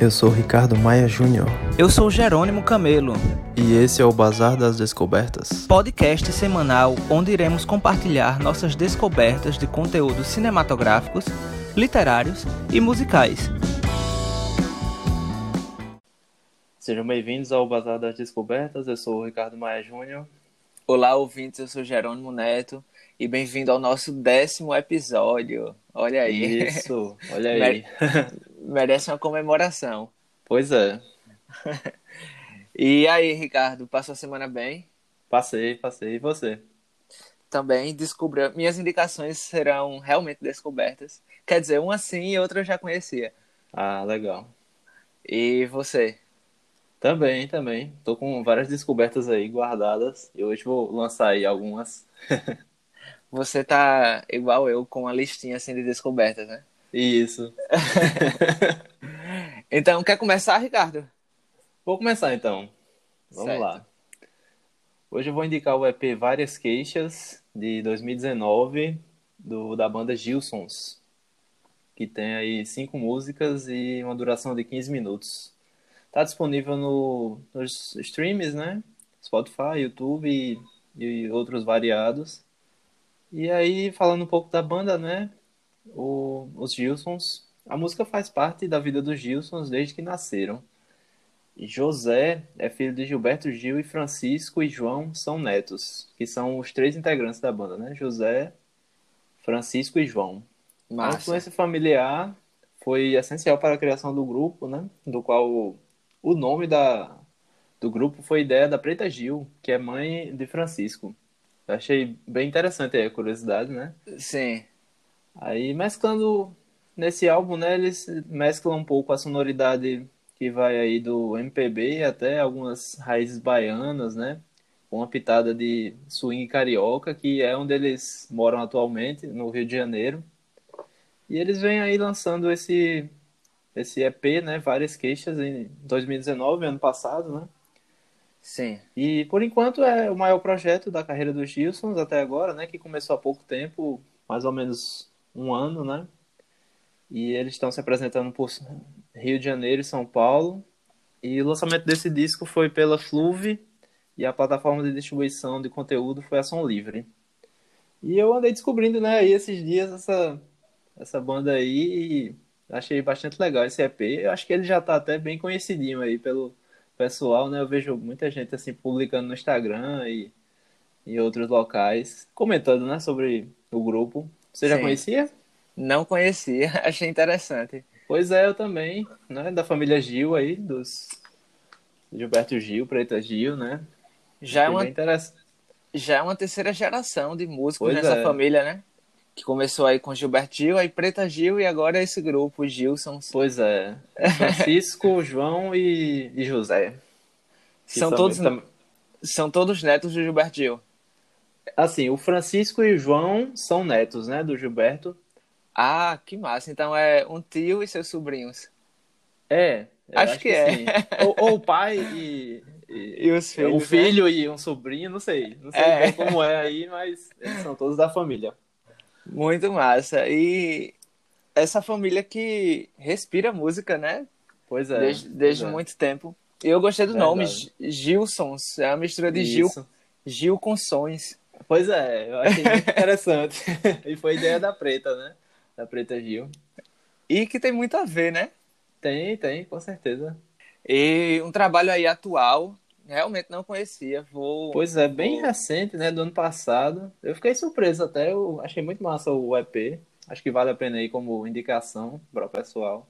Eu sou Ricardo Maia Júnior. Eu sou Jerônimo Camelo. E esse é o Bazar das Descobertas. Podcast semanal onde iremos compartilhar nossas descobertas de conteúdos cinematográficos, literários e musicais. Sejam bem-vindos ao Bazar das Descobertas. Eu sou o Ricardo Maia Júnior. Olá, ouvintes. Eu sou Jerônimo Neto e bem-vindo ao nosso décimo episódio. Olha aí. Isso, olha aí. Merece uma comemoração. Pois é. e aí, Ricardo, passou a semana bem? Passei, passei. E você? Também descobri. Minhas indicações serão realmente descobertas. Quer dizer, uma sim e outra eu já conhecia. Ah, legal. E você? Também, também. Tô com várias descobertas aí guardadas e hoje vou lançar aí algumas. Você tá igual eu com uma listinha assim de descobertas, né? Isso. então, quer começar, Ricardo? Vou começar então. Vamos certo. lá. Hoje eu vou indicar o EP Várias Queixas, de 2019, do, da banda Gilsons, que tem aí cinco músicas e uma duração de 15 minutos. Tá disponível no, nos streams, né? Spotify, YouTube e, e outros variados. E aí, falando um pouco da banda, né? O, os Gilsons. A música faz parte da vida dos Gilsons desde que nasceram. José é filho de Gilberto Gil e Francisco e João são netos, que são os três integrantes da banda, né? José, Francisco e João. Massa. A influência familiar foi essencial para a criação do grupo, né? Do qual o nome da, do grupo foi ideia da Preta Gil, que é mãe de Francisco. Eu achei bem interessante aí a curiosidade, né? Sim. Aí mesclando nesse álbum, né, eles mesclam um pouco a sonoridade que vai aí do MPB até algumas raízes baianas, né? Com uma pitada de swing carioca, que é onde eles moram atualmente, no Rio de Janeiro. E eles vêm aí lançando esse esse EP, né, várias queixas em 2019, ano passado, né? Sim. E por enquanto é o maior projeto da carreira dos Gilsons até agora, né? Que começou há pouco tempo, mais ou menos um ano, né? E eles estão se apresentando por Rio de Janeiro e São Paulo. E o lançamento desse disco foi pela Fluve e a plataforma de distribuição de conteúdo foi a Som Livre. E eu andei descobrindo, né, aí esses dias essa, essa banda aí e achei bastante legal esse EP. Eu acho que ele já tá até bem conhecidinho aí pelo, pessoal, né? Eu vejo muita gente assim publicando no Instagram e em outros locais, comentando, né, sobre o grupo. Você já conhecia? Não conhecia, achei interessante. Pois é, eu também, né, da família Gil aí, dos Gilberto Gil, Preta Gil, né? Já é uma já é uma terceira geração de músicos pois nessa é. família, né? Que começou aí com Gilberto Gil, aí Preta Gil e agora esse grupo, Gilson. Pois é. Francisco, João e, e José. São todos, tam... são todos netos do Gilberto Gil. Assim, o Francisco e o João são netos, né, do Gilberto. Ah, que massa. Então é um tio e seus sobrinhos. É. Acho, acho, que, que é. ou, ou, o pai e, e, e os filhos. Um filho né? e um sobrinho, não sei. Não sei é. como é aí, mas eles são todos da família. Muito massa. E essa família que respira música, né? Pois é. Desde, desde pois é. muito tempo. Eu gostei do nome, Gilsons. É uma mistura de Gil, Gil com sons. Pois é, eu achei muito interessante. e foi ideia da Preta, né? Da Preta Gil. E que tem muito a ver, né? Tem, tem, com certeza. E um trabalho aí atual, realmente não conhecia. Vou. Pois é, bem vou... recente, né? Do ano passado. Eu fiquei surpreso até. Eu achei muito massa o EP. Acho que vale a pena aí como indicação para o pessoal.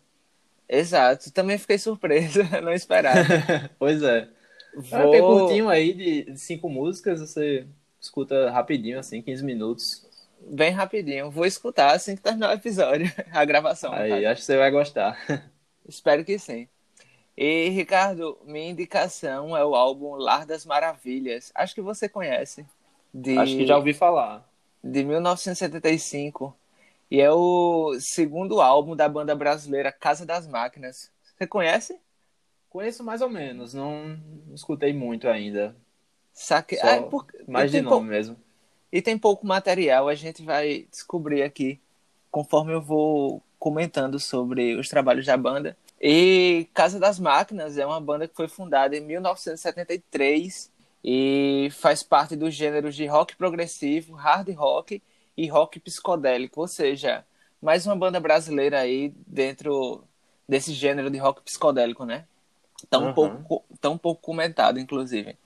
Exato, também fiquei surpresa, não esperava. pois é. Vou... É curtinho aí de cinco músicas, você escuta rapidinho, assim, 15 minutos. Bem rapidinho. Vou escutar assim que terminar o episódio, a gravação. Aí, acho que você vai gostar. Espero que sim. E, Ricardo, minha indicação é o álbum Lar das Maravilhas. Acho que você conhece. De... Acho que já ouvi falar. De 1975. E é o segundo álbum da banda brasileira Casa das Máquinas. Você conhece? Conheço mais ou menos, não escutei muito ainda. Saque... Ah, por... Mais de nome pou... mesmo. E tem pouco material, a gente vai descobrir aqui conforme eu vou comentando sobre os trabalhos da banda. E Casa das Máquinas é uma banda que foi fundada em 1973 e faz parte dos gêneros de rock progressivo, hard rock e rock psicodélico, ou seja, mais uma banda brasileira aí dentro desse gênero de rock psicodélico, né? Tão, uhum. pouco, tão pouco comentado, inclusive.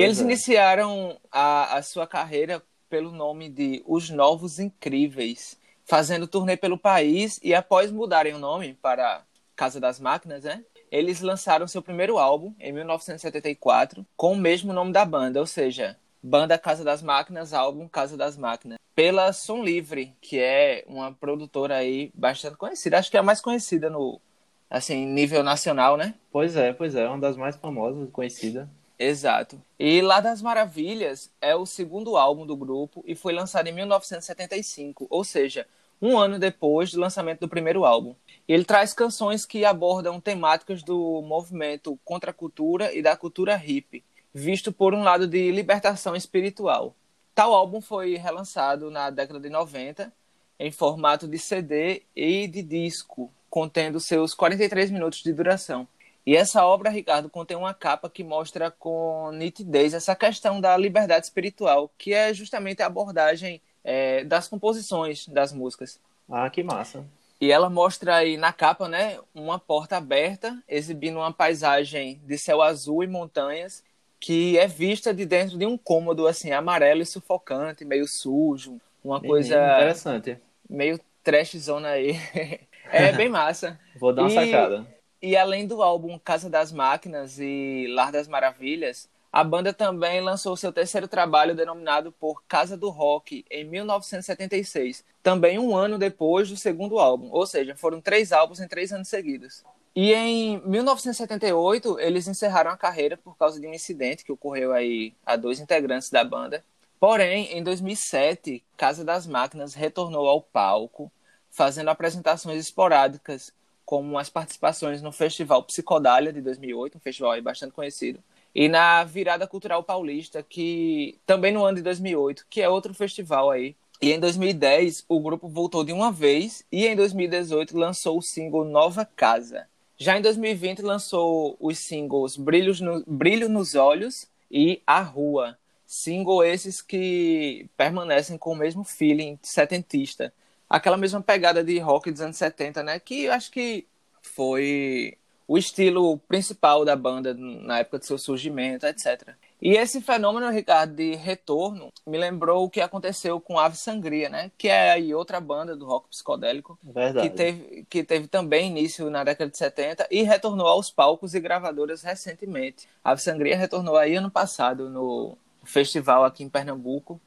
Eles é. iniciaram a, a sua carreira pelo nome de Os Novos Incríveis, fazendo turnê pelo país e após mudarem o nome para Casa das Máquinas, né? Eles lançaram seu primeiro álbum em 1974 com o mesmo nome da banda, ou seja, Banda Casa das Máquinas, álbum Casa das Máquinas, pela Som Livre, que é uma produtora aí bastante conhecida, acho que é a mais conhecida no assim, nível nacional, né? Pois é, pois é, uma das mais famosas, conhecida. Exato. E Lá das Maravilhas é o segundo álbum do grupo e foi lançado em 1975, ou seja, um ano depois do lançamento do primeiro álbum. Ele traz canções que abordam temáticas do movimento contra a cultura e da cultura hippie, visto por um lado de libertação espiritual. Tal álbum foi relançado na década de 90 em formato de CD e de disco, contendo seus 43 minutos de duração. E essa obra, Ricardo, contém uma capa que mostra com nitidez essa questão da liberdade espiritual, que é justamente a abordagem é, das composições das músicas. Ah, que massa. E ela mostra aí na capa, né, uma porta aberta, exibindo uma paisagem de céu azul e montanhas, que é vista de dentro de um cômodo, assim, amarelo e sufocante, meio sujo, uma Menino, coisa... Interessante. Meio trashzona aí. é bem massa. Vou dar uma e... sacada. E além do álbum Casa das Máquinas e Lar das Maravilhas, a banda também lançou seu terceiro trabalho denominado por Casa do Rock em 1976, também um ano depois do segundo álbum, ou seja, foram três álbuns em três anos seguidos. E em 1978 eles encerraram a carreira por causa de um incidente que ocorreu aí a dois integrantes da banda. Porém, em 2007, Casa das Máquinas retornou ao palco, fazendo apresentações esporádicas como as participações no Festival Psicodália de 2008, um festival bastante conhecido, e na Virada Cultural Paulista, que também no ano de 2008, que é outro festival aí. E em 2010, o grupo voltou de uma vez e em 2018 lançou o single Nova Casa. Já em 2020 lançou os singles Brilhos no, Brilho nos Olhos e A Rua. Single esses que permanecem com o mesmo feeling setentista, aquela mesma pegada de rock dos anos 70, né? Que eu acho que foi o estilo principal da banda na época de seu surgimento, etc. E esse fenômeno, Ricardo, de retorno, me lembrou o que aconteceu com Ave Sangria, né? Que é aí outra banda do rock psicodélico. Verdade. Que teve, que teve também início na década de 70 e retornou aos palcos e gravadoras recentemente. Ave Sangria retornou aí ano passado no festival aqui em Pernambuco.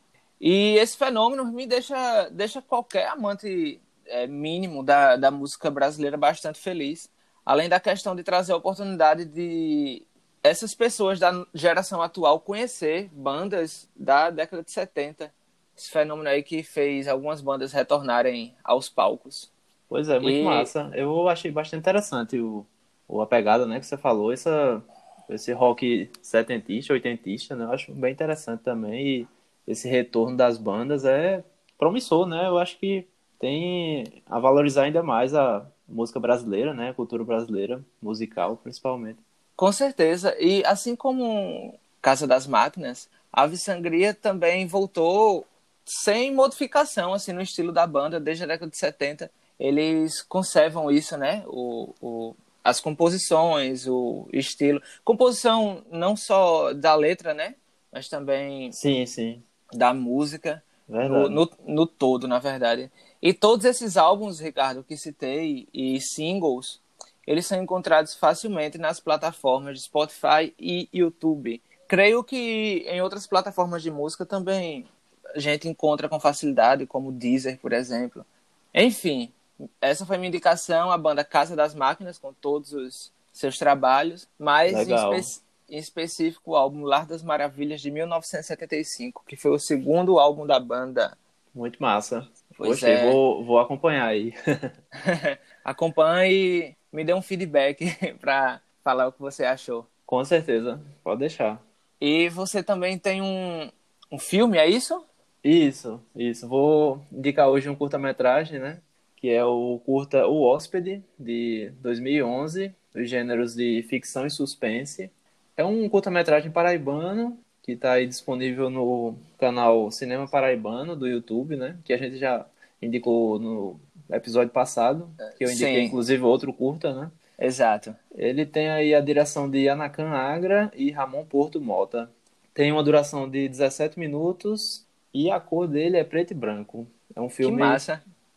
E esse fenômeno me deixa, deixa qualquer amante é, mínimo da, da música brasileira bastante feliz. Além da questão de trazer a oportunidade de essas pessoas da geração atual conhecer bandas da década de 70. Esse fenômeno aí que fez algumas bandas retornarem aos palcos. Pois é, muito e... massa. Eu achei bastante interessante o, o a pegada, né, que você falou, essa, esse rock setentista, oitentista, né, eu acho bem interessante também. E esse retorno das bandas é promissor, né? Eu acho que tem a valorizar ainda mais a música brasileira, né? A cultura brasileira, musical principalmente. Com certeza. E assim como Casa das Máquinas, Ave Sangria também voltou sem modificação assim no estilo da banda desde a década de 70. Eles conservam isso, né? O, o, as composições, o estilo. Composição não só da letra, né? Mas também. Sim, sim da música no, no, no, todo, na verdade. E todos esses álbuns, Ricardo, que citei, e singles, eles são encontrados facilmente nas plataformas de Spotify e YouTube. Creio que em outras plataformas de música também a gente encontra com facilidade, como Deezer, por exemplo. Enfim, essa foi minha indicação, a banda Casa das Máquinas, com todos os seus trabalhos, mas em, espe em específico o álbum Lar das Maravilhas de 1975, que foi o segundo álbum da banda. Muito massa. Pois é. vou, vou acompanhar aí. Acompanhe e me dê um feedback para falar o que você achou. Com certeza, pode deixar. E você também tem um, um filme, é isso? Isso, isso. Vou indicar hoje um curta-metragem, né? que é o curta O Hóspede, de 2011, dos gêneros de ficção e suspense. É um curta-metragem paraibano que está aí disponível no canal Cinema Paraibano do YouTube, né? Que a gente já indicou no episódio passado, que eu indiquei Sim. inclusive outro curta, né? Exato. Ele tem aí a direção de Anacan Agra e Ramon Porto Mota. Tem uma duração de 17 minutos e a cor dele é preto e branco. É um filme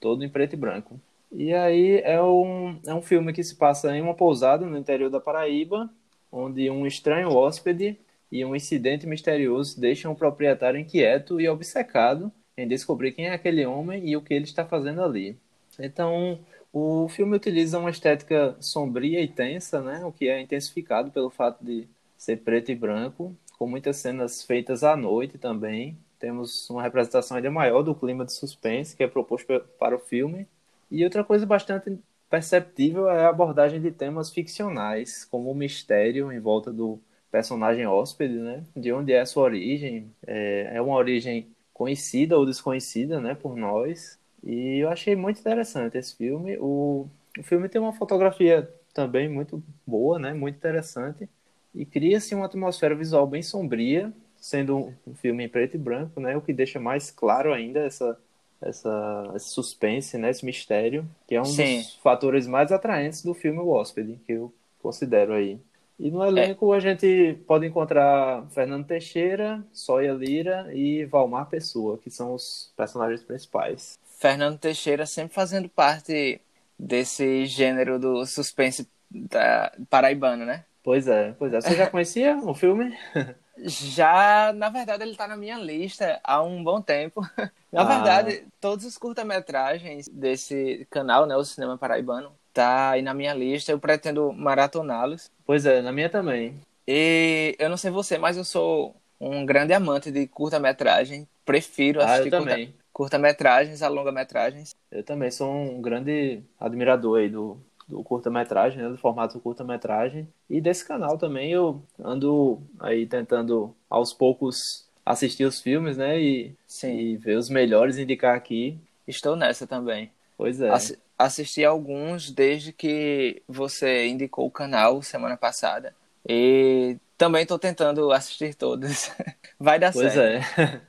todo em preto e branco. E aí é um, é um filme que se passa em uma pousada no interior da Paraíba, onde um estranho hóspede e um incidente misterioso deixam o proprietário inquieto e obcecado em descobrir quem é aquele homem e o que ele está fazendo ali. Então, o filme utiliza uma estética sombria e tensa, né? o que é intensificado pelo fato de ser preto e branco, com muitas cenas feitas à noite também. Temos uma representação ainda maior do clima de suspense que é proposto para o filme. E outra coisa bastante perceptível é a abordagem de temas ficcionais, como o mistério em volta do personagem hóspede, né? De onde é sua origem? É, é uma origem conhecida ou desconhecida, né, por nós. E eu achei muito interessante esse filme. O, o filme tem uma fotografia também muito boa, né, muito interessante. E cria-se uma atmosfera visual bem sombria, sendo um filme em preto e branco, né, o que deixa mais claro ainda essa, essa, esse suspense, né, esse mistério, que é um Sim. dos fatores mais atraentes do filme O Hóspede, que eu considero aí. E no elenco é. a gente pode encontrar Fernando Teixeira, Sóia Lira e Valmar Pessoa, que são os personagens principais. Fernando Teixeira sempre fazendo parte desse gênero do suspense da paraibano, né? Pois é, pois é. Você já conhecia o filme? Já, na verdade, ele está na minha lista há um bom tempo. Na ah. verdade, todos os curta-metragens desse canal, né, o Cinema Paraibano, tá aí na minha lista. Eu pretendo maratoná-los. Pois é, na minha também. E eu não sei você, mas eu sou um grande amante de curta-metragem. Prefiro ah, assistir curta, curta-metragens a longa-metragens. Eu também sou um grande admirador aí do, do curta-metragem, né, do formato curta-metragem. E desse canal também eu ando aí tentando aos poucos assistir os filmes, né? E, Sim. e ver os melhores indicar aqui. Estou nessa também. Pois é. Ass assisti alguns desde que você indicou o canal semana passada. E também estou tentando assistir todos. Vai dar pois certo. Pois é.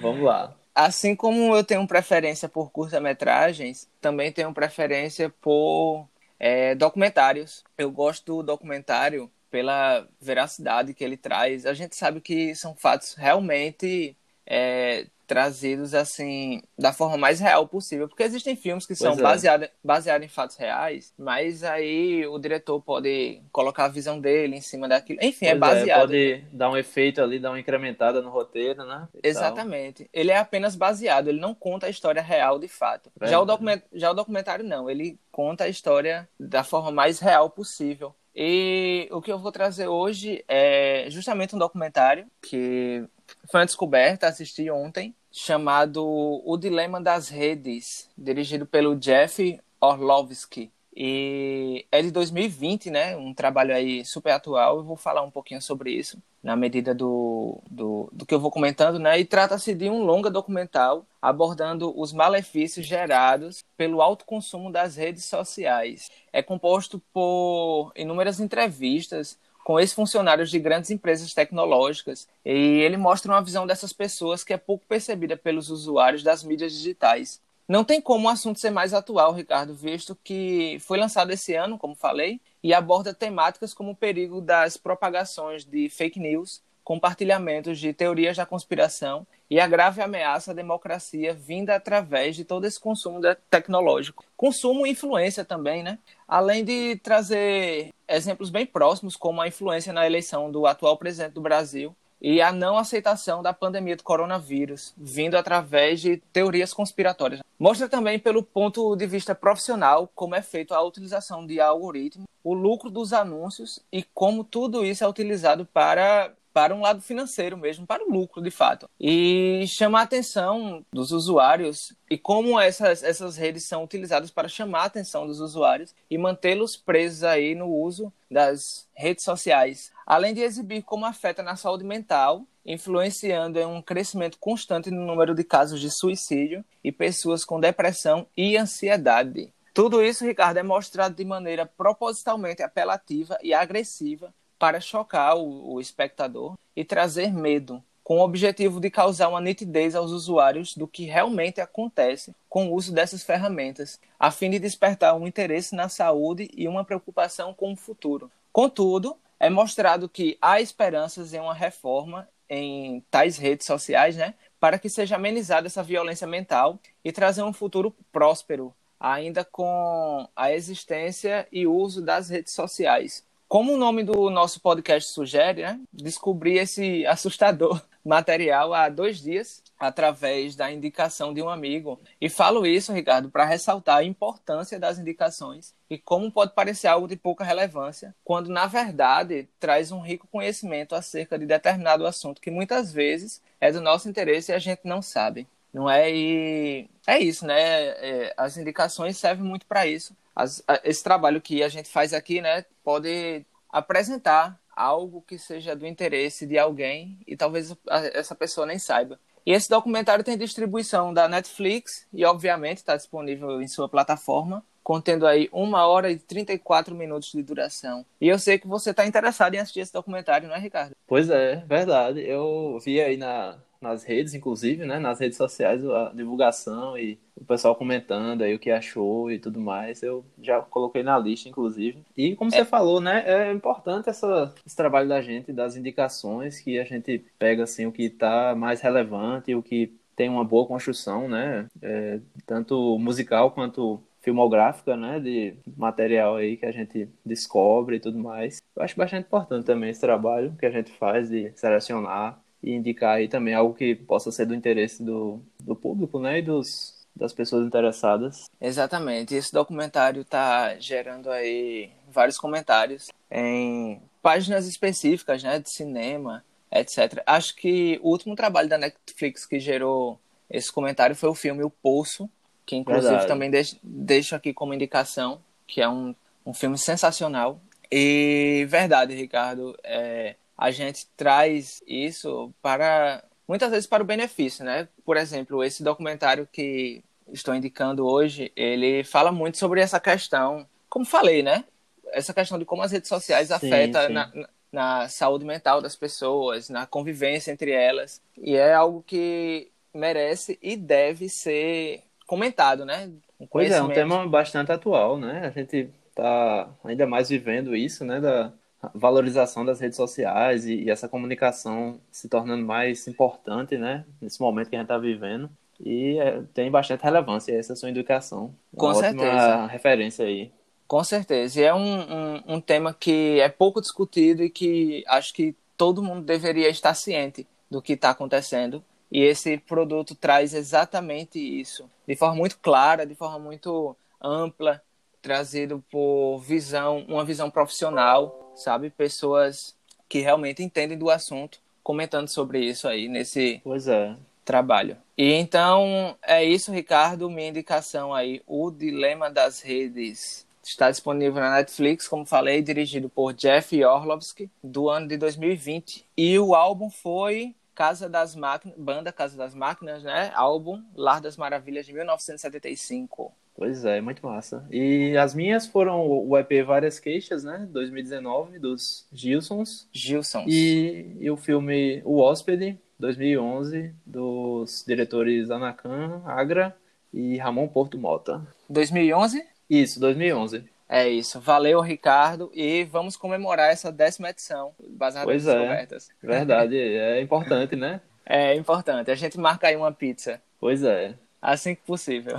Vamos lá. Assim como eu tenho preferência por curta-metragens, também tenho preferência por é, documentários. Eu gosto do documentário pela veracidade que ele traz. A gente sabe que são fatos realmente é, trazidos assim da forma mais real possível, porque existem filmes que são é. baseados baseado em fatos reais, mas aí o diretor pode colocar a visão dele em cima daquilo. Enfim, é pois é baseado. É, pode dar um efeito ali, dar uma incrementada no roteiro, né? E Exatamente. Tal. Ele é apenas baseado, ele não conta a história real de fato. Já o, document... Já o documentário não, ele conta a história da forma mais real possível. E o que eu vou trazer hoje é justamente um documentário que foi uma descoberta, assisti ontem, chamado O Dilema das Redes, dirigido pelo Jeff Orlovsky. E é de 2020, né? Um trabalho aí super atual. Eu vou falar um pouquinho sobre isso na medida do, do, do que eu vou comentando, né? E trata-se de um longa documental abordando os malefícios gerados pelo alto consumo das redes sociais. É composto por inúmeras entrevistas com ex-funcionários de grandes empresas tecnológicas, e ele mostra uma visão dessas pessoas que é pouco percebida pelos usuários das mídias digitais. Não tem como o assunto ser mais atual, Ricardo, visto que foi lançado esse ano, como falei, e aborda temáticas como o perigo das propagações de fake news, compartilhamentos de teorias da conspiração e a grave ameaça à democracia vinda através de todo esse consumo tecnológico. Consumo e influência também, né? Além de trazer exemplos bem próximos, como a influência na eleição do atual presidente do Brasil e a não aceitação da pandemia do coronavírus, vindo através de teorias conspiratórias. Mostra também, pelo ponto de vista profissional, como é feita a utilização de algoritmos, o lucro dos anúncios e como tudo isso é utilizado para para um lado financeiro mesmo, para o lucro de fato. E chamar a atenção dos usuários e como essas, essas redes são utilizadas para chamar a atenção dos usuários e mantê-los presos aí no uso das redes sociais, além de exibir como afeta na saúde mental, influenciando em um crescimento constante no número de casos de suicídio e pessoas com depressão e ansiedade. Tudo isso, Ricardo, é mostrado de maneira propositalmente apelativa e agressiva para chocar o, o espectador e trazer medo, com o objetivo de causar uma nitidez aos usuários do que realmente acontece com o uso dessas ferramentas, a fim de despertar um interesse na saúde e uma preocupação com o futuro. Contudo, é mostrado que há esperanças em uma reforma em tais redes sociais, né, para que seja amenizada essa violência mental e trazer um futuro próspero ainda com a existência e uso das redes sociais. Como o nome do nosso podcast sugere, né? descobri esse assustador material há dois dias através da indicação de um amigo. E falo isso, Ricardo, para ressaltar a importância das indicações e como pode parecer algo de pouca relevância, quando na verdade traz um rico conhecimento acerca de determinado assunto que muitas vezes é do nosso interesse e a gente não sabe não é? E é isso, né? É, as indicações servem muito para isso. As, esse trabalho que a gente faz aqui, né, pode apresentar algo que seja do interesse de alguém e talvez essa pessoa nem saiba. E esse documentário tem distribuição da Netflix e, obviamente, está disponível em sua plataforma, contendo aí uma hora e 34 minutos de duração. E eu sei que você está interessado em assistir esse documentário, não é, Ricardo? Pois é, verdade. Eu vi aí na, nas redes, inclusive, né? Nas redes sociais, a divulgação e o pessoal comentando aí o que achou e tudo mais. Eu já coloquei na lista, inclusive. E como é. você falou, né? É importante essa, esse trabalho da gente, das indicações, que a gente pega assim o que está mais relevante, o que tem uma boa construção, né? É, tanto musical quanto filmográfica, né, de material aí que a gente descobre e tudo mais. Eu acho bastante importante também esse trabalho que a gente faz de selecionar e indicar aí também algo que possa ser do interesse do, do público, né, e dos, das pessoas interessadas. Exatamente. Esse documentário está gerando aí vários comentários em páginas específicas, né, de cinema, etc. Acho que o último trabalho da Netflix que gerou esse comentário foi o filme O Poço, que inclusive Verdade. também deixo, deixo aqui como indicação, que é um, um filme sensacional. E verdade, Ricardo, é, a gente traz isso para muitas vezes para o benefício, né? Por exemplo, esse documentário que estou indicando hoje, ele fala muito sobre essa questão, como falei, né? Essa questão de como as redes sociais afetam na, na saúde mental das pessoas, na convivência entre elas. E é algo que merece e deve ser comentado, né? Um pois é, um tema bastante atual, né? A gente está ainda mais vivendo isso, né? Da, valorização das redes sociais e, e, essa comunicação se tornando mais importante, né? Nesse momento que a gente está vivendo. E é, tem bastante relevância essa sua indicação. Com certeza. referência aí. Com certeza. E é um, um, um tema que é pouco discutido e que acho que todo mundo deveria estar ciente do que está acontecendo. E esse produto traz exatamente isso, de forma muito clara, de forma muito ampla, trazido por visão, uma visão profissional sabe? Pessoas que realmente entendem do assunto comentando sobre isso aí nesse é. trabalho. E então é isso, Ricardo. Minha indicação aí, O Dilema das Redes. Está disponível na Netflix, como falei, dirigido por Jeff Orlovsky, do ano de 2020. E o álbum foi Casa das Máquinas, banda Casa das Máquinas, né? Álbum Lar das Maravilhas de 1975. Pois é, muito massa. E as minhas foram o EP Várias Queixas, né? 2019, dos Gilsons. Gilsons. E, e o filme O Hóspede, 2011, dos diretores Anacan, Agra e Ramon Porto Mota. 2011? Isso, 2011. É isso. Valeu, Ricardo. E vamos comemorar essa décima edição, baseada pois é, Verdade, é importante, né? É importante. A gente marca aí uma pizza. Pois é assim que possível.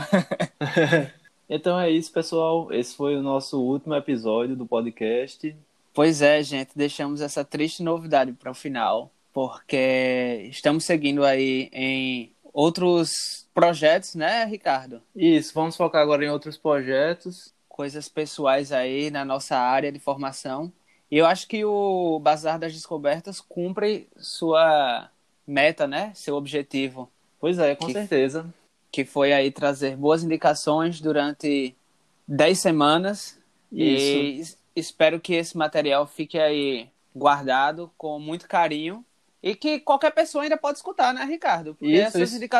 então é isso, pessoal. Esse foi o nosso último episódio do podcast. Pois é, gente, deixamos essa triste novidade para o final, porque estamos seguindo aí em outros projetos, né, Ricardo? Isso, vamos focar agora em outros projetos. Coisas pessoais aí na nossa área de formação. E eu acho que o Bazar das Descobertas cumpre sua meta, né? Seu objetivo. Pois é, com que, certeza. Que foi aí trazer boas indicações durante 10 semanas. Isso. E espero que esse material fique aí guardado com muito carinho e que qualquer pessoa ainda pode escutar, né, Ricardo? Porque isso, essas, isso. Indica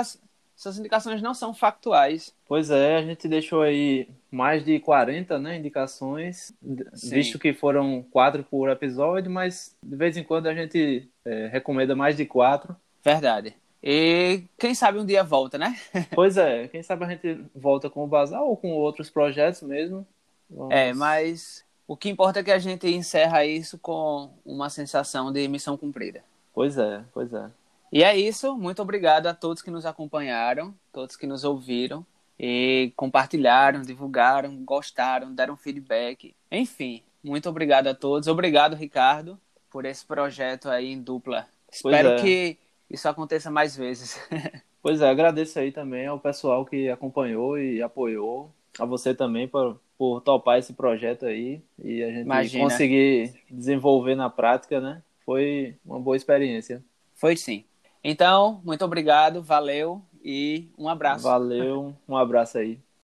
essas indicações não são factuais. Pois é, a gente deixou aí mais de 40 né, indicações, Sim. visto que foram quatro por episódio, mas de vez em quando a gente é, recomenda mais de quatro. Verdade. E quem sabe um dia volta, né? pois é, quem sabe a gente volta com o Basal ou com outros projetos mesmo. Vamos... É, mas o que importa é que a gente encerra isso com uma sensação de missão cumprida. Pois é, pois é. E é isso. Muito obrigado a todos que nos acompanharam, todos que nos ouviram e compartilharam, divulgaram, gostaram, deram feedback. Enfim, muito obrigado a todos. Obrigado, Ricardo, por esse projeto aí em dupla. Espero é. que isso aconteça mais vezes. pois é, agradeço aí também ao pessoal que acompanhou e apoiou. A você também por, por topar esse projeto aí e a gente Imagina. conseguir desenvolver na prática, né? Foi uma boa experiência. Foi sim. Então, muito obrigado, valeu e um abraço. Valeu, um abraço aí.